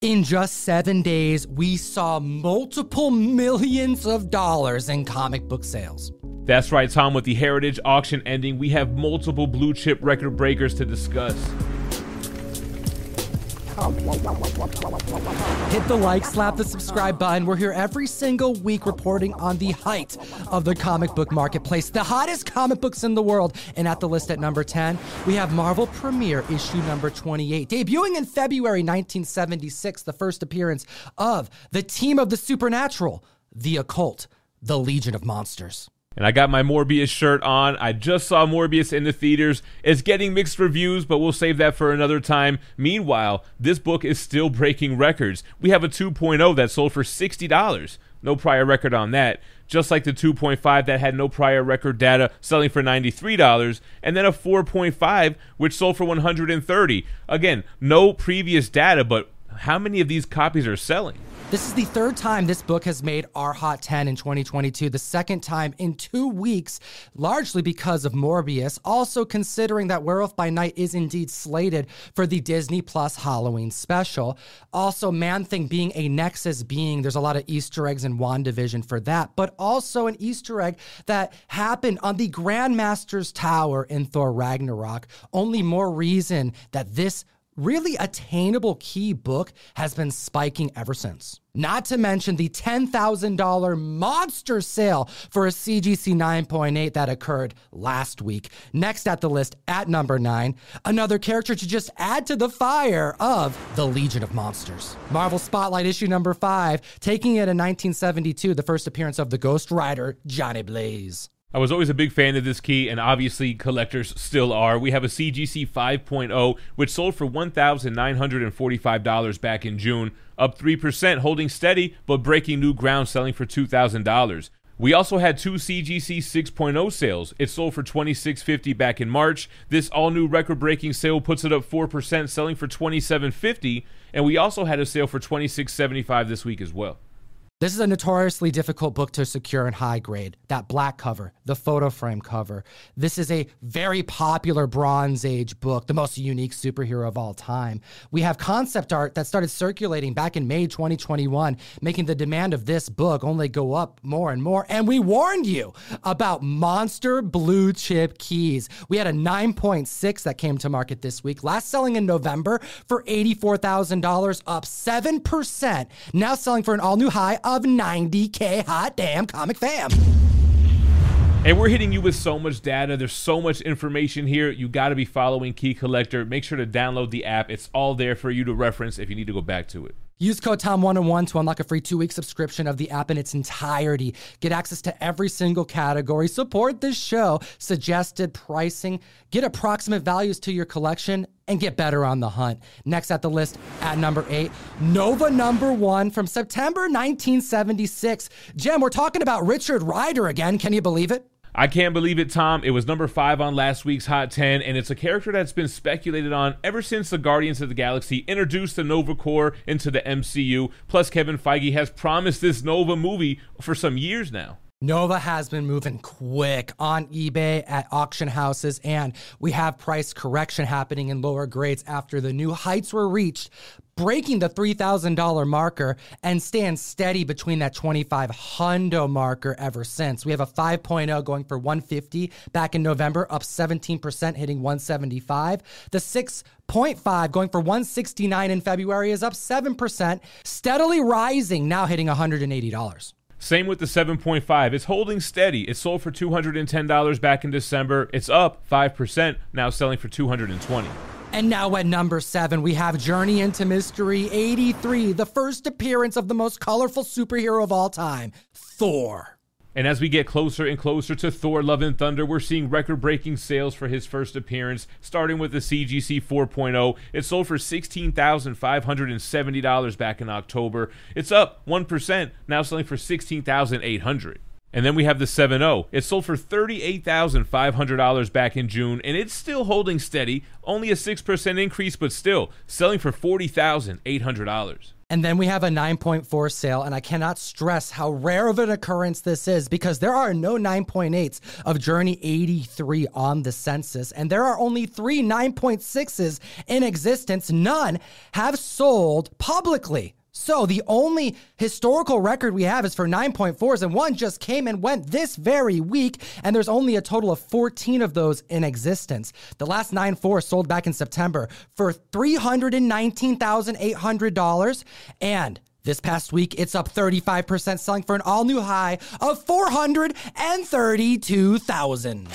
In just seven days, we saw multiple millions of dollars in comic book sales. That's right, Tom. With the Heritage auction ending, we have multiple blue chip record breakers to discuss. Hit the like, slap the subscribe button. We're here every single week reporting on the height of the comic book marketplace, the hottest comic books in the world. And at the list at number 10, we have Marvel Premiere issue number 28. Debuting in February 1976, the first appearance of the team of the supernatural, the occult, the Legion of Monsters and I got my Morbius shirt on. I just saw Morbius in the theaters. It's getting mixed reviews, but we'll save that for another time. Meanwhile, this book is still breaking records. We have a 2.0 that sold for $60. No prior record on that. Just like the 2.5 that had no prior record data selling for $93 and then a 4.5 which sold for 130. Again, no previous data, but how many of these copies are selling? This is the third time this book has made our Hot 10 in 2022, the second time in two weeks, largely because of Morbius. Also, considering that Werewolf by Night is indeed slated for the Disney Plus Halloween special. Also, Man Thing being a Nexus being, there's a lot of Easter eggs in WandaVision for that, but also an Easter egg that happened on the Grandmaster's Tower in Thor Ragnarok. Only more reason that this really attainable key book has been spiking ever since. Not to mention the $10,000 monster sale for a CGC 9.8 that occurred last week. Next at the list, at number nine, another character to just add to the fire of the Legion of Monsters. Marvel Spotlight issue number five, taking it in 1972, the first appearance of the Ghost Rider, Johnny Blaze. I was always a big fan of this key, and obviously collectors still are. We have a CGC 5.0, which sold for $1,945 back in June, up 3%, holding steady, but breaking new ground, selling for $2,000. We also had two CGC 6.0 sales. It sold for $26.50 back in March. This all new record breaking sale puts it up 4%, selling for $27.50. And we also had a sale for $26.75 this week as well. This is a notoriously difficult book to secure in high grade. That black cover, the photo frame cover. This is a very popular Bronze Age book, the most unique superhero of all time. We have concept art that started circulating back in May 2021, making the demand of this book only go up more and more. And we warned you about monster blue chip keys. We had a 9.6 that came to market this week, last selling in November for $84,000, up 7%. Now selling for an all new high of 90K hot damn comic fam. And we're hitting you with so much data. There's so much information here. You got to be following Key Collector. Make sure to download the app. It's all there for you to reference if you need to go back to it. Use code TOM101 to unlock a free two week subscription of the app in its entirety. Get access to every single category, support this show, suggested pricing, get approximate values to your collection, and get better on the hunt. Next at the list at number eight, Nova number one from September 1976. Gem, we're talking about Richard Rider again. Can you believe it? I can't believe it, Tom. It was number five on last week's Hot 10, and it's a character that's been speculated on ever since the Guardians of the Galaxy introduced the Nova Corps into the MCU. Plus, Kevin Feige has promised this Nova movie for some years now. Nova has been moving quick on eBay at auction houses, and we have price correction happening in lower grades after the new heights were reached, breaking the $3,000 marker and stand steady between that 25 hundo marker ever since. We have a 5.0 going for 150 back in November, up 17%, hitting 175. The 6.5 going for 169 in February is up 7%, steadily rising, now hitting $180. Same with the 7.5. It's holding steady. It sold for $210 back in December. It's up 5%, now selling for 220. And now at number seven, we have Journey into Mystery 83, the first appearance of the most colorful superhero of all time, Thor. And as we get closer and closer to Thor Love and Thunder, we're seeing record breaking sales for his first appearance, starting with the CGC 4.0. It sold for $16,570 back in October. It's up 1%, now selling for $16,800. And then we have the 7.0. It sold for $38,500 back in June, and it's still holding steady, only a 6% increase, but still selling for $40,800. And then we have a 9.4 sale, and I cannot stress how rare of an occurrence this is because there are no 9.8s of Journey 83 on the census, and there are only three 9.6s in existence. None have sold publicly. So the only historical record we have is for 9.4s, and one just came and went this very week, and there's only a total of 14 of those in existence. The last 9.4 sold back in September for $319,800, and this past week, it's up 35%, selling for an all new high of 432,000.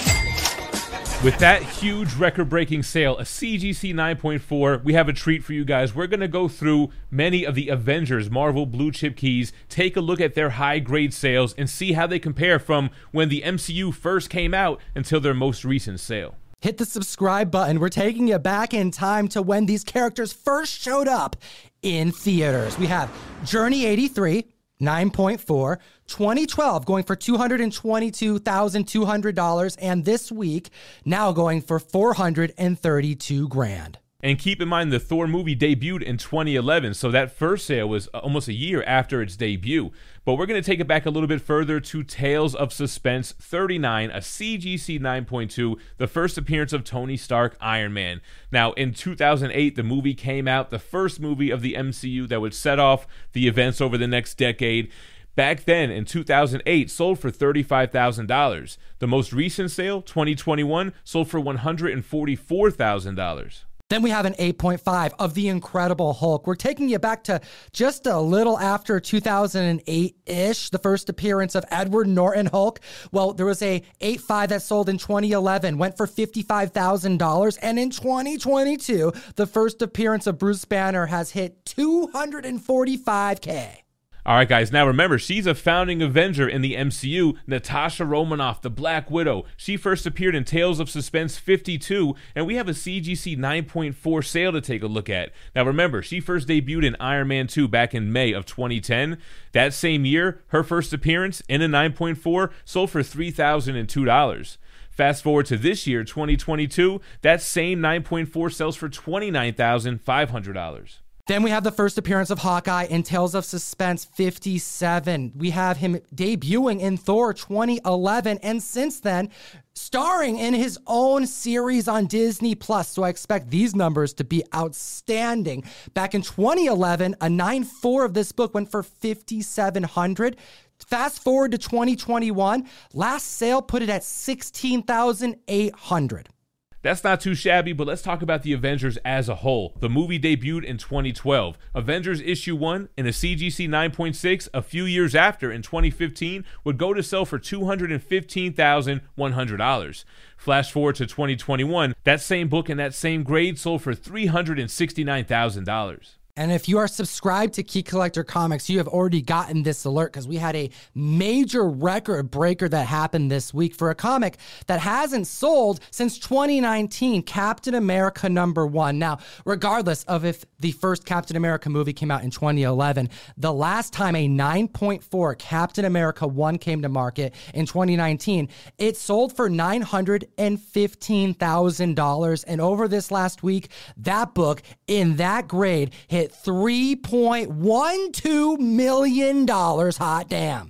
With that huge record breaking sale, a CGC 9.4, we have a treat for you guys. We're going to go through many of the Avengers Marvel blue chip keys, take a look at their high grade sales, and see how they compare from when the MCU first came out until their most recent sale. Hit the subscribe button. We're taking you back in time to when these characters first showed up in theaters. We have Journey 83, 9.4. 2012 going for $222,200 and this week now going for 432 grand. And keep in mind the Thor movie debuted in 2011, so that first sale was almost a year after its debut. But we're going to take it back a little bit further to Tales of Suspense 39, a CGC 9.2, the first appearance of Tony Stark Iron Man. Now, in 2008, the movie came out, the first movie of the MCU that would set off the events over the next decade. Back then in 2008, sold for $35,000. The most recent sale, 2021, sold for $144,000. Then we have an 8.5 of The Incredible Hulk. We're taking you back to just a little after 2008 ish, the first appearance of Edward Norton Hulk. Well, there was a 8.5 that sold in 2011, went for $55,000. And in 2022, the first appearance of Bruce Banner has hit 245K. All right, guys. Now remember, she's a founding Avenger in the MCU. Natasha Romanoff, the Black Widow. She first appeared in Tales of Suspense 52, and we have a CGC 9.4 sale to take a look at. Now remember, she first debuted in Iron Man 2 back in May of 2010. That same year, her first appearance in a 9.4 sold for $3,002. Fast forward to this year, 2022, that same 9.4 sells for $29,500. Then we have the first appearance of Hawkeye in Tales of Suspense 57. We have him debuting in Thor 2011, and since then, starring in his own series on Disney Plus. So I expect these numbers to be outstanding. Back in 2011, a 9.4 of this book went for 5,700. Fast forward to 2021, last sale put it at 16,800. That's not too shabby, but let's talk about the Avengers as a whole. The movie debuted in 2012. Avengers Issue 1 in a CGC 9.6 a few years after in 2015 would go to sell for $215,100. Flash forward to 2021, that same book in that same grade sold for $369,000. And if you are subscribed to Key Collector Comics, you have already gotten this alert because we had a major record breaker that happened this week for a comic that hasn't sold since 2019, Captain America number one. Now, regardless of if the first Captain America movie came out in 2011, the last time a 9.4 Captain America 1 came to market in 2019, it sold for $915,000. And over this last week, that book in that grade hit hit $3.12 million. Hot damn.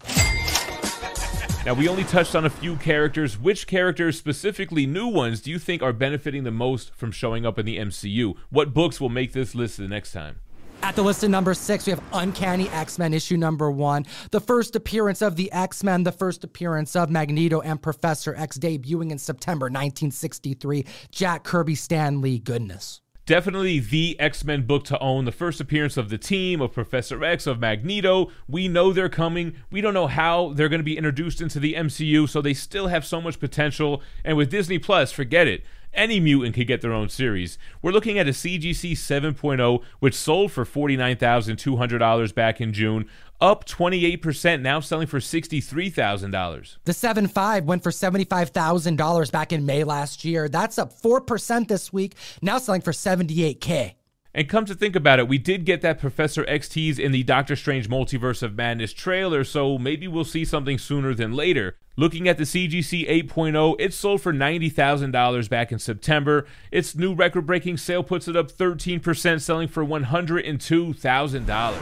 Now, we only touched on a few characters. Which characters, specifically new ones, do you think are benefiting the most from showing up in the MCU? What books will make this list the next time? At the list of number six, we have Uncanny X Men issue number one, the first appearance of the X Men, the first appearance of Magneto and Professor X debuting in September 1963. Jack Kirby Stan Lee goodness definitely the X Men book to own. The first appearance of the team, of Professor X, of Magneto. We know they're coming. We don't know how they're going to be introduced into the MCU, so they still have so much potential. And with Disney Plus, forget it. Any mutant could get their own series. We're looking at a CGC 7.0, which sold for $49,200 back in June, up 28%, now selling for $63,000. The 7.5 went for $75,000 back in May last year. That's up 4% this week, now selling for 78K. And come to think about it, we did get that Professor X tease in the Doctor Strange Multiverse of Madness trailer, so maybe we'll see something sooner than later. Looking at the CGC 8.0, it sold for $90,000 back in September. Its new record breaking sale puts it up 13%, selling for $102,000.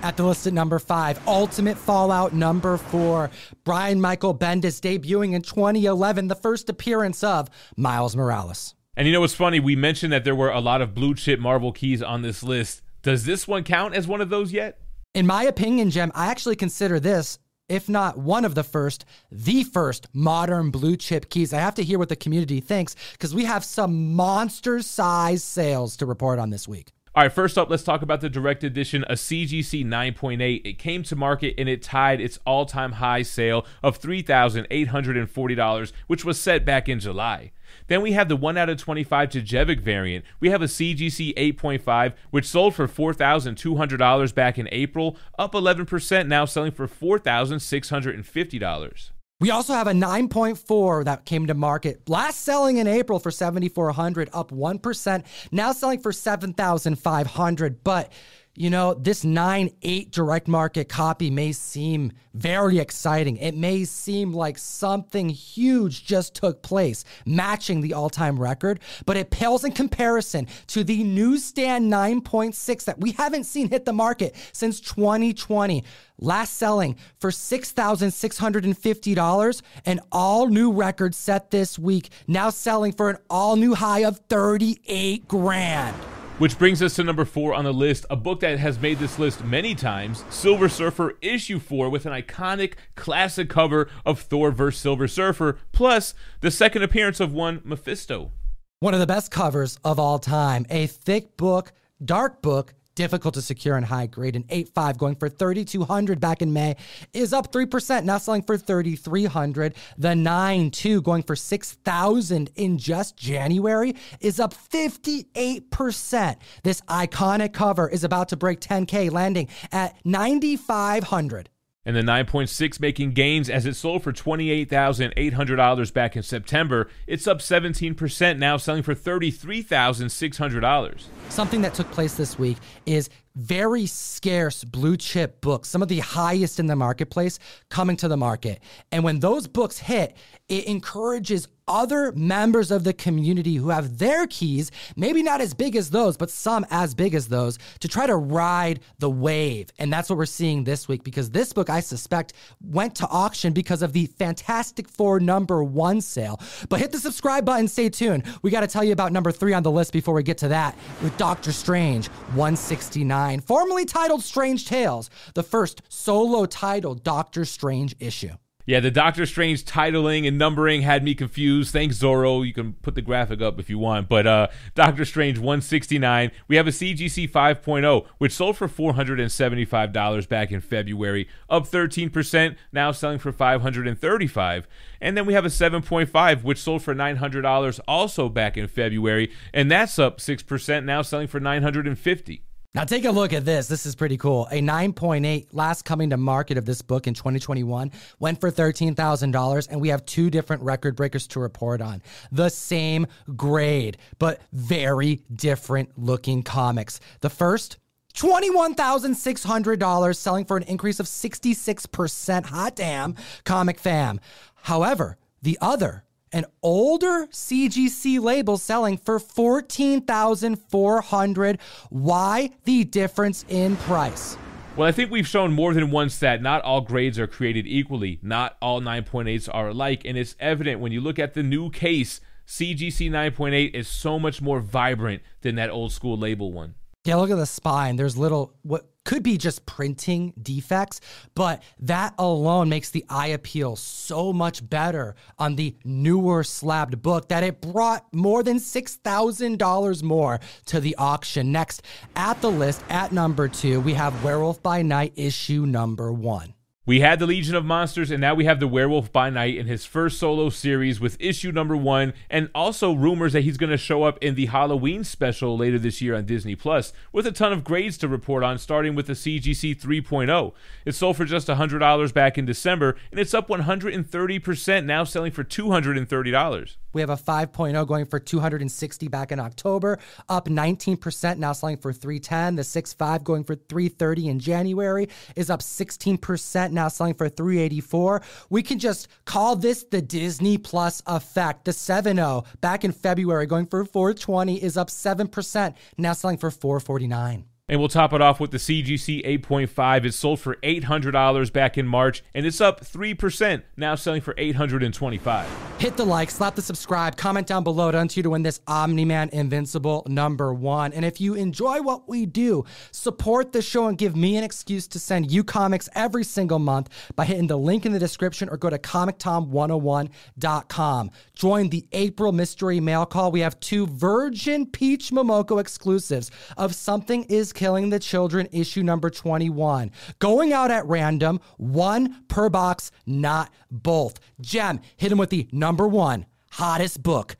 At the list at number five, Ultimate Fallout number four, Brian Michael Bendis debuting in 2011, the first appearance of Miles Morales. And you know what's funny? We mentioned that there were a lot of blue chip Marvel keys on this list. Does this one count as one of those yet? In my opinion, Gem, I actually consider this, if not one of the first, the first modern blue chip keys. I have to hear what the community thinks because we have some monster size sales to report on this week. All right, first up, let's talk about the direct edition, a CGC 9.8. It came to market and it tied its all time high sale of $3,840, which was set back in July. Then we have the 1 out of 25 Djurdjevic variant. We have a CGC 8.5, which sold for $4,200 back in April, up 11%, now selling for $4,650. We also have a 9.4 that came to market. Last selling in April for 7400 up 1%, now selling for 7500, but you know, this 9 8 direct market copy may seem very exciting. It may seem like something huge just took place, matching the all time record, but it pales in comparison to the newsstand 9.6 that we haven't seen hit the market since 2020. Last selling for $6,650, an all new record set this week, now selling for an all new high of 38 grand. Which brings us to number four on the list, a book that has made this list many times Silver Surfer Issue 4, with an iconic classic cover of Thor vs. Silver Surfer, plus the second appearance of one Mephisto. One of the best covers of all time. A thick book, dark book, difficult to secure and high grade. An 8.5 going for 3,200 back in May is up 3%, now selling for 3,300. The 9.2 going for 6,000 in just January is up 58%. This iconic cover is about to break 10K, landing at 9,500 and the 9.6 making gains as it sold for $28,800 back in September. It's up 17%, now selling for $33,600. Something that took place this week is very scarce blue chip books, some of the highest in the marketplace, coming to the market. And when those books hit, it encourages other members of the community who have their keys, maybe not as big as those, but some as big as those, to try to ride the wave. And that's what we're seeing this week because this book, I suspect, went to auction because of the Fantastic Four number one sale. But hit the subscribe button, stay tuned. We got to tell you about number three on the list before we get to that with Doctor Strange 169, formerly titled Strange Tales, the first solo titled Doctor Strange issue. Yeah, the Doctor Strange titling and numbering had me confused. Thanks, Zorro. You can put the graphic up if you want. But uh, Doctor Strange 169. We have a CGC 5.0, which sold for $475 back in February, up 13%, now selling for $535. And then we have a 7.5, which sold for $900 also back in February, and that's up 6%, now selling for 950 now take a look at this. This is pretty cool. A 9.8 last coming to market of this book in 2021 went for $13,000 and we have two different record breakers to report on. The same grade, but very different looking comics. The first $21,600 selling for an increase of 66%. Hot damn, comic fam. However, the other an older CGC label selling for 14,400. Why the difference in price? Well, I think we've shown more than once that not all grades are created equally. Not all 9.8s are alike, and it's evident when you look at the new case. CGC 9.8 is so much more vibrant than that old school label one. Yeah, look at the spine. There's little what could be just printing defects, but that alone makes the eye appeal so much better on the newer slabbed book that it brought more than $6,000 more to the auction. Next, at the list, at number two, we have Werewolf by Night issue number one. We had the Legion of Monsters, and now we have the Werewolf by Night in his first solo series with issue number one, and also rumors that he's going to show up in the Halloween special later this year on Disney Plus, with a ton of grades to report on, starting with the CGC 3.0. It sold for just $100 back in December, and it's up 130%, now selling for $230. We have a 5.0 going for 260 back in October, up 19%, now selling for 310. The 6.5 going for 330 in January is up 16%, now selling for 384. We can just call this the Disney Plus effect. The 7.0 back in February going for 420 is up 7%, now selling for 449. And we'll top it off with the CGC 8.5. It sold for $800 back in March, and it's up 3%, now selling for 825. Hit the like, slap the subscribe, comment down below to you to win this Omni Man Invincible number one. And if you enjoy what we do, support the show and give me an excuse to send you comics every single month by hitting the link in the description or go to comictom101.com. Join the April mystery mail call. We have two Virgin Peach Momoko exclusives of Something is Killing the Children, issue number 21. Going out at random, one per box, not both. Gem, hit him with the number one hottest book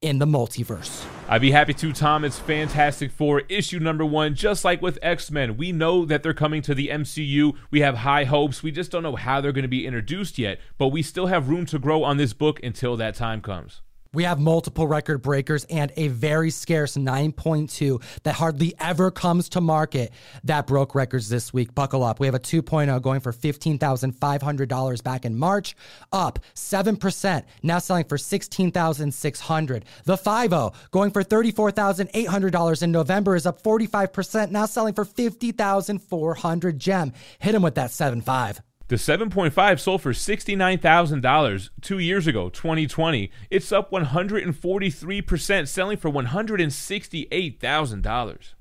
in the multiverse. I'd be happy to, Tom. It's Fantastic Four, issue number one. Just like with X Men, we know that they're coming to the MCU. We have high hopes. We just don't know how they're going to be introduced yet, but we still have room to grow on this book until that time comes. We have multiple record breakers and a very scarce 9.2 that hardly ever comes to market that broke records this week. Buckle up. We have a 2.0 going for $15,500 back in March, up 7%, now selling for 16,600. The 5.0 going for $34,800 in November is up 45%, now selling for 50,400. Gem, hit him with that 7.5. The 7.5 sold for $69,000 two years ago, 2020. It's up 143%, selling for $168,000.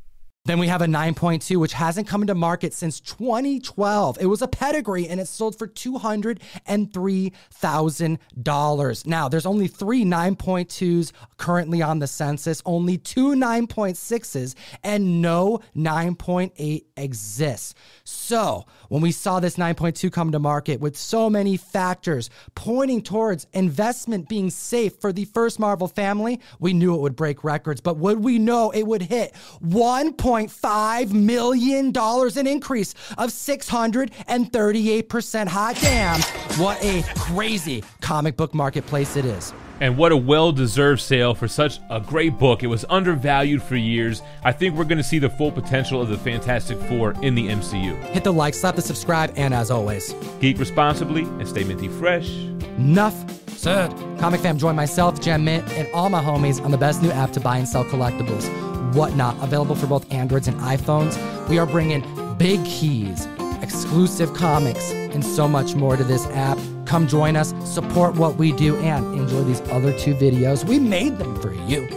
Then we have a 9.2, which hasn't come into market since 2012. It was a pedigree and it sold for $203,000. Now, there's only three 9.2s currently on the census, only two 9.6s, and no 9.8 exists. So, when we saw this 9.2 come to market with so many factors pointing towards investment being safe for the first Marvel family, we knew it would break records. But would we know it would hit 1. $1.5 million, an increase of 638%. Hot damn, what a crazy comic book marketplace it is. And what a well deserved sale for such a great book. It was undervalued for years. I think we're going to see the full potential of the Fantastic Four in the MCU. Hit the like, slap the subscribe, and as always, geek responsibly and stay minty fresh. Enough said. Comic fam, join myself, Gem Mint, and all my homies on the best new app to buy and sell collectibles whatnot, available for both Androids and iPhones. We are bringing big keys, exclusive comics, and so much more to this app. Come join us, support what we do, and enjoy these other two videos. We made them for you.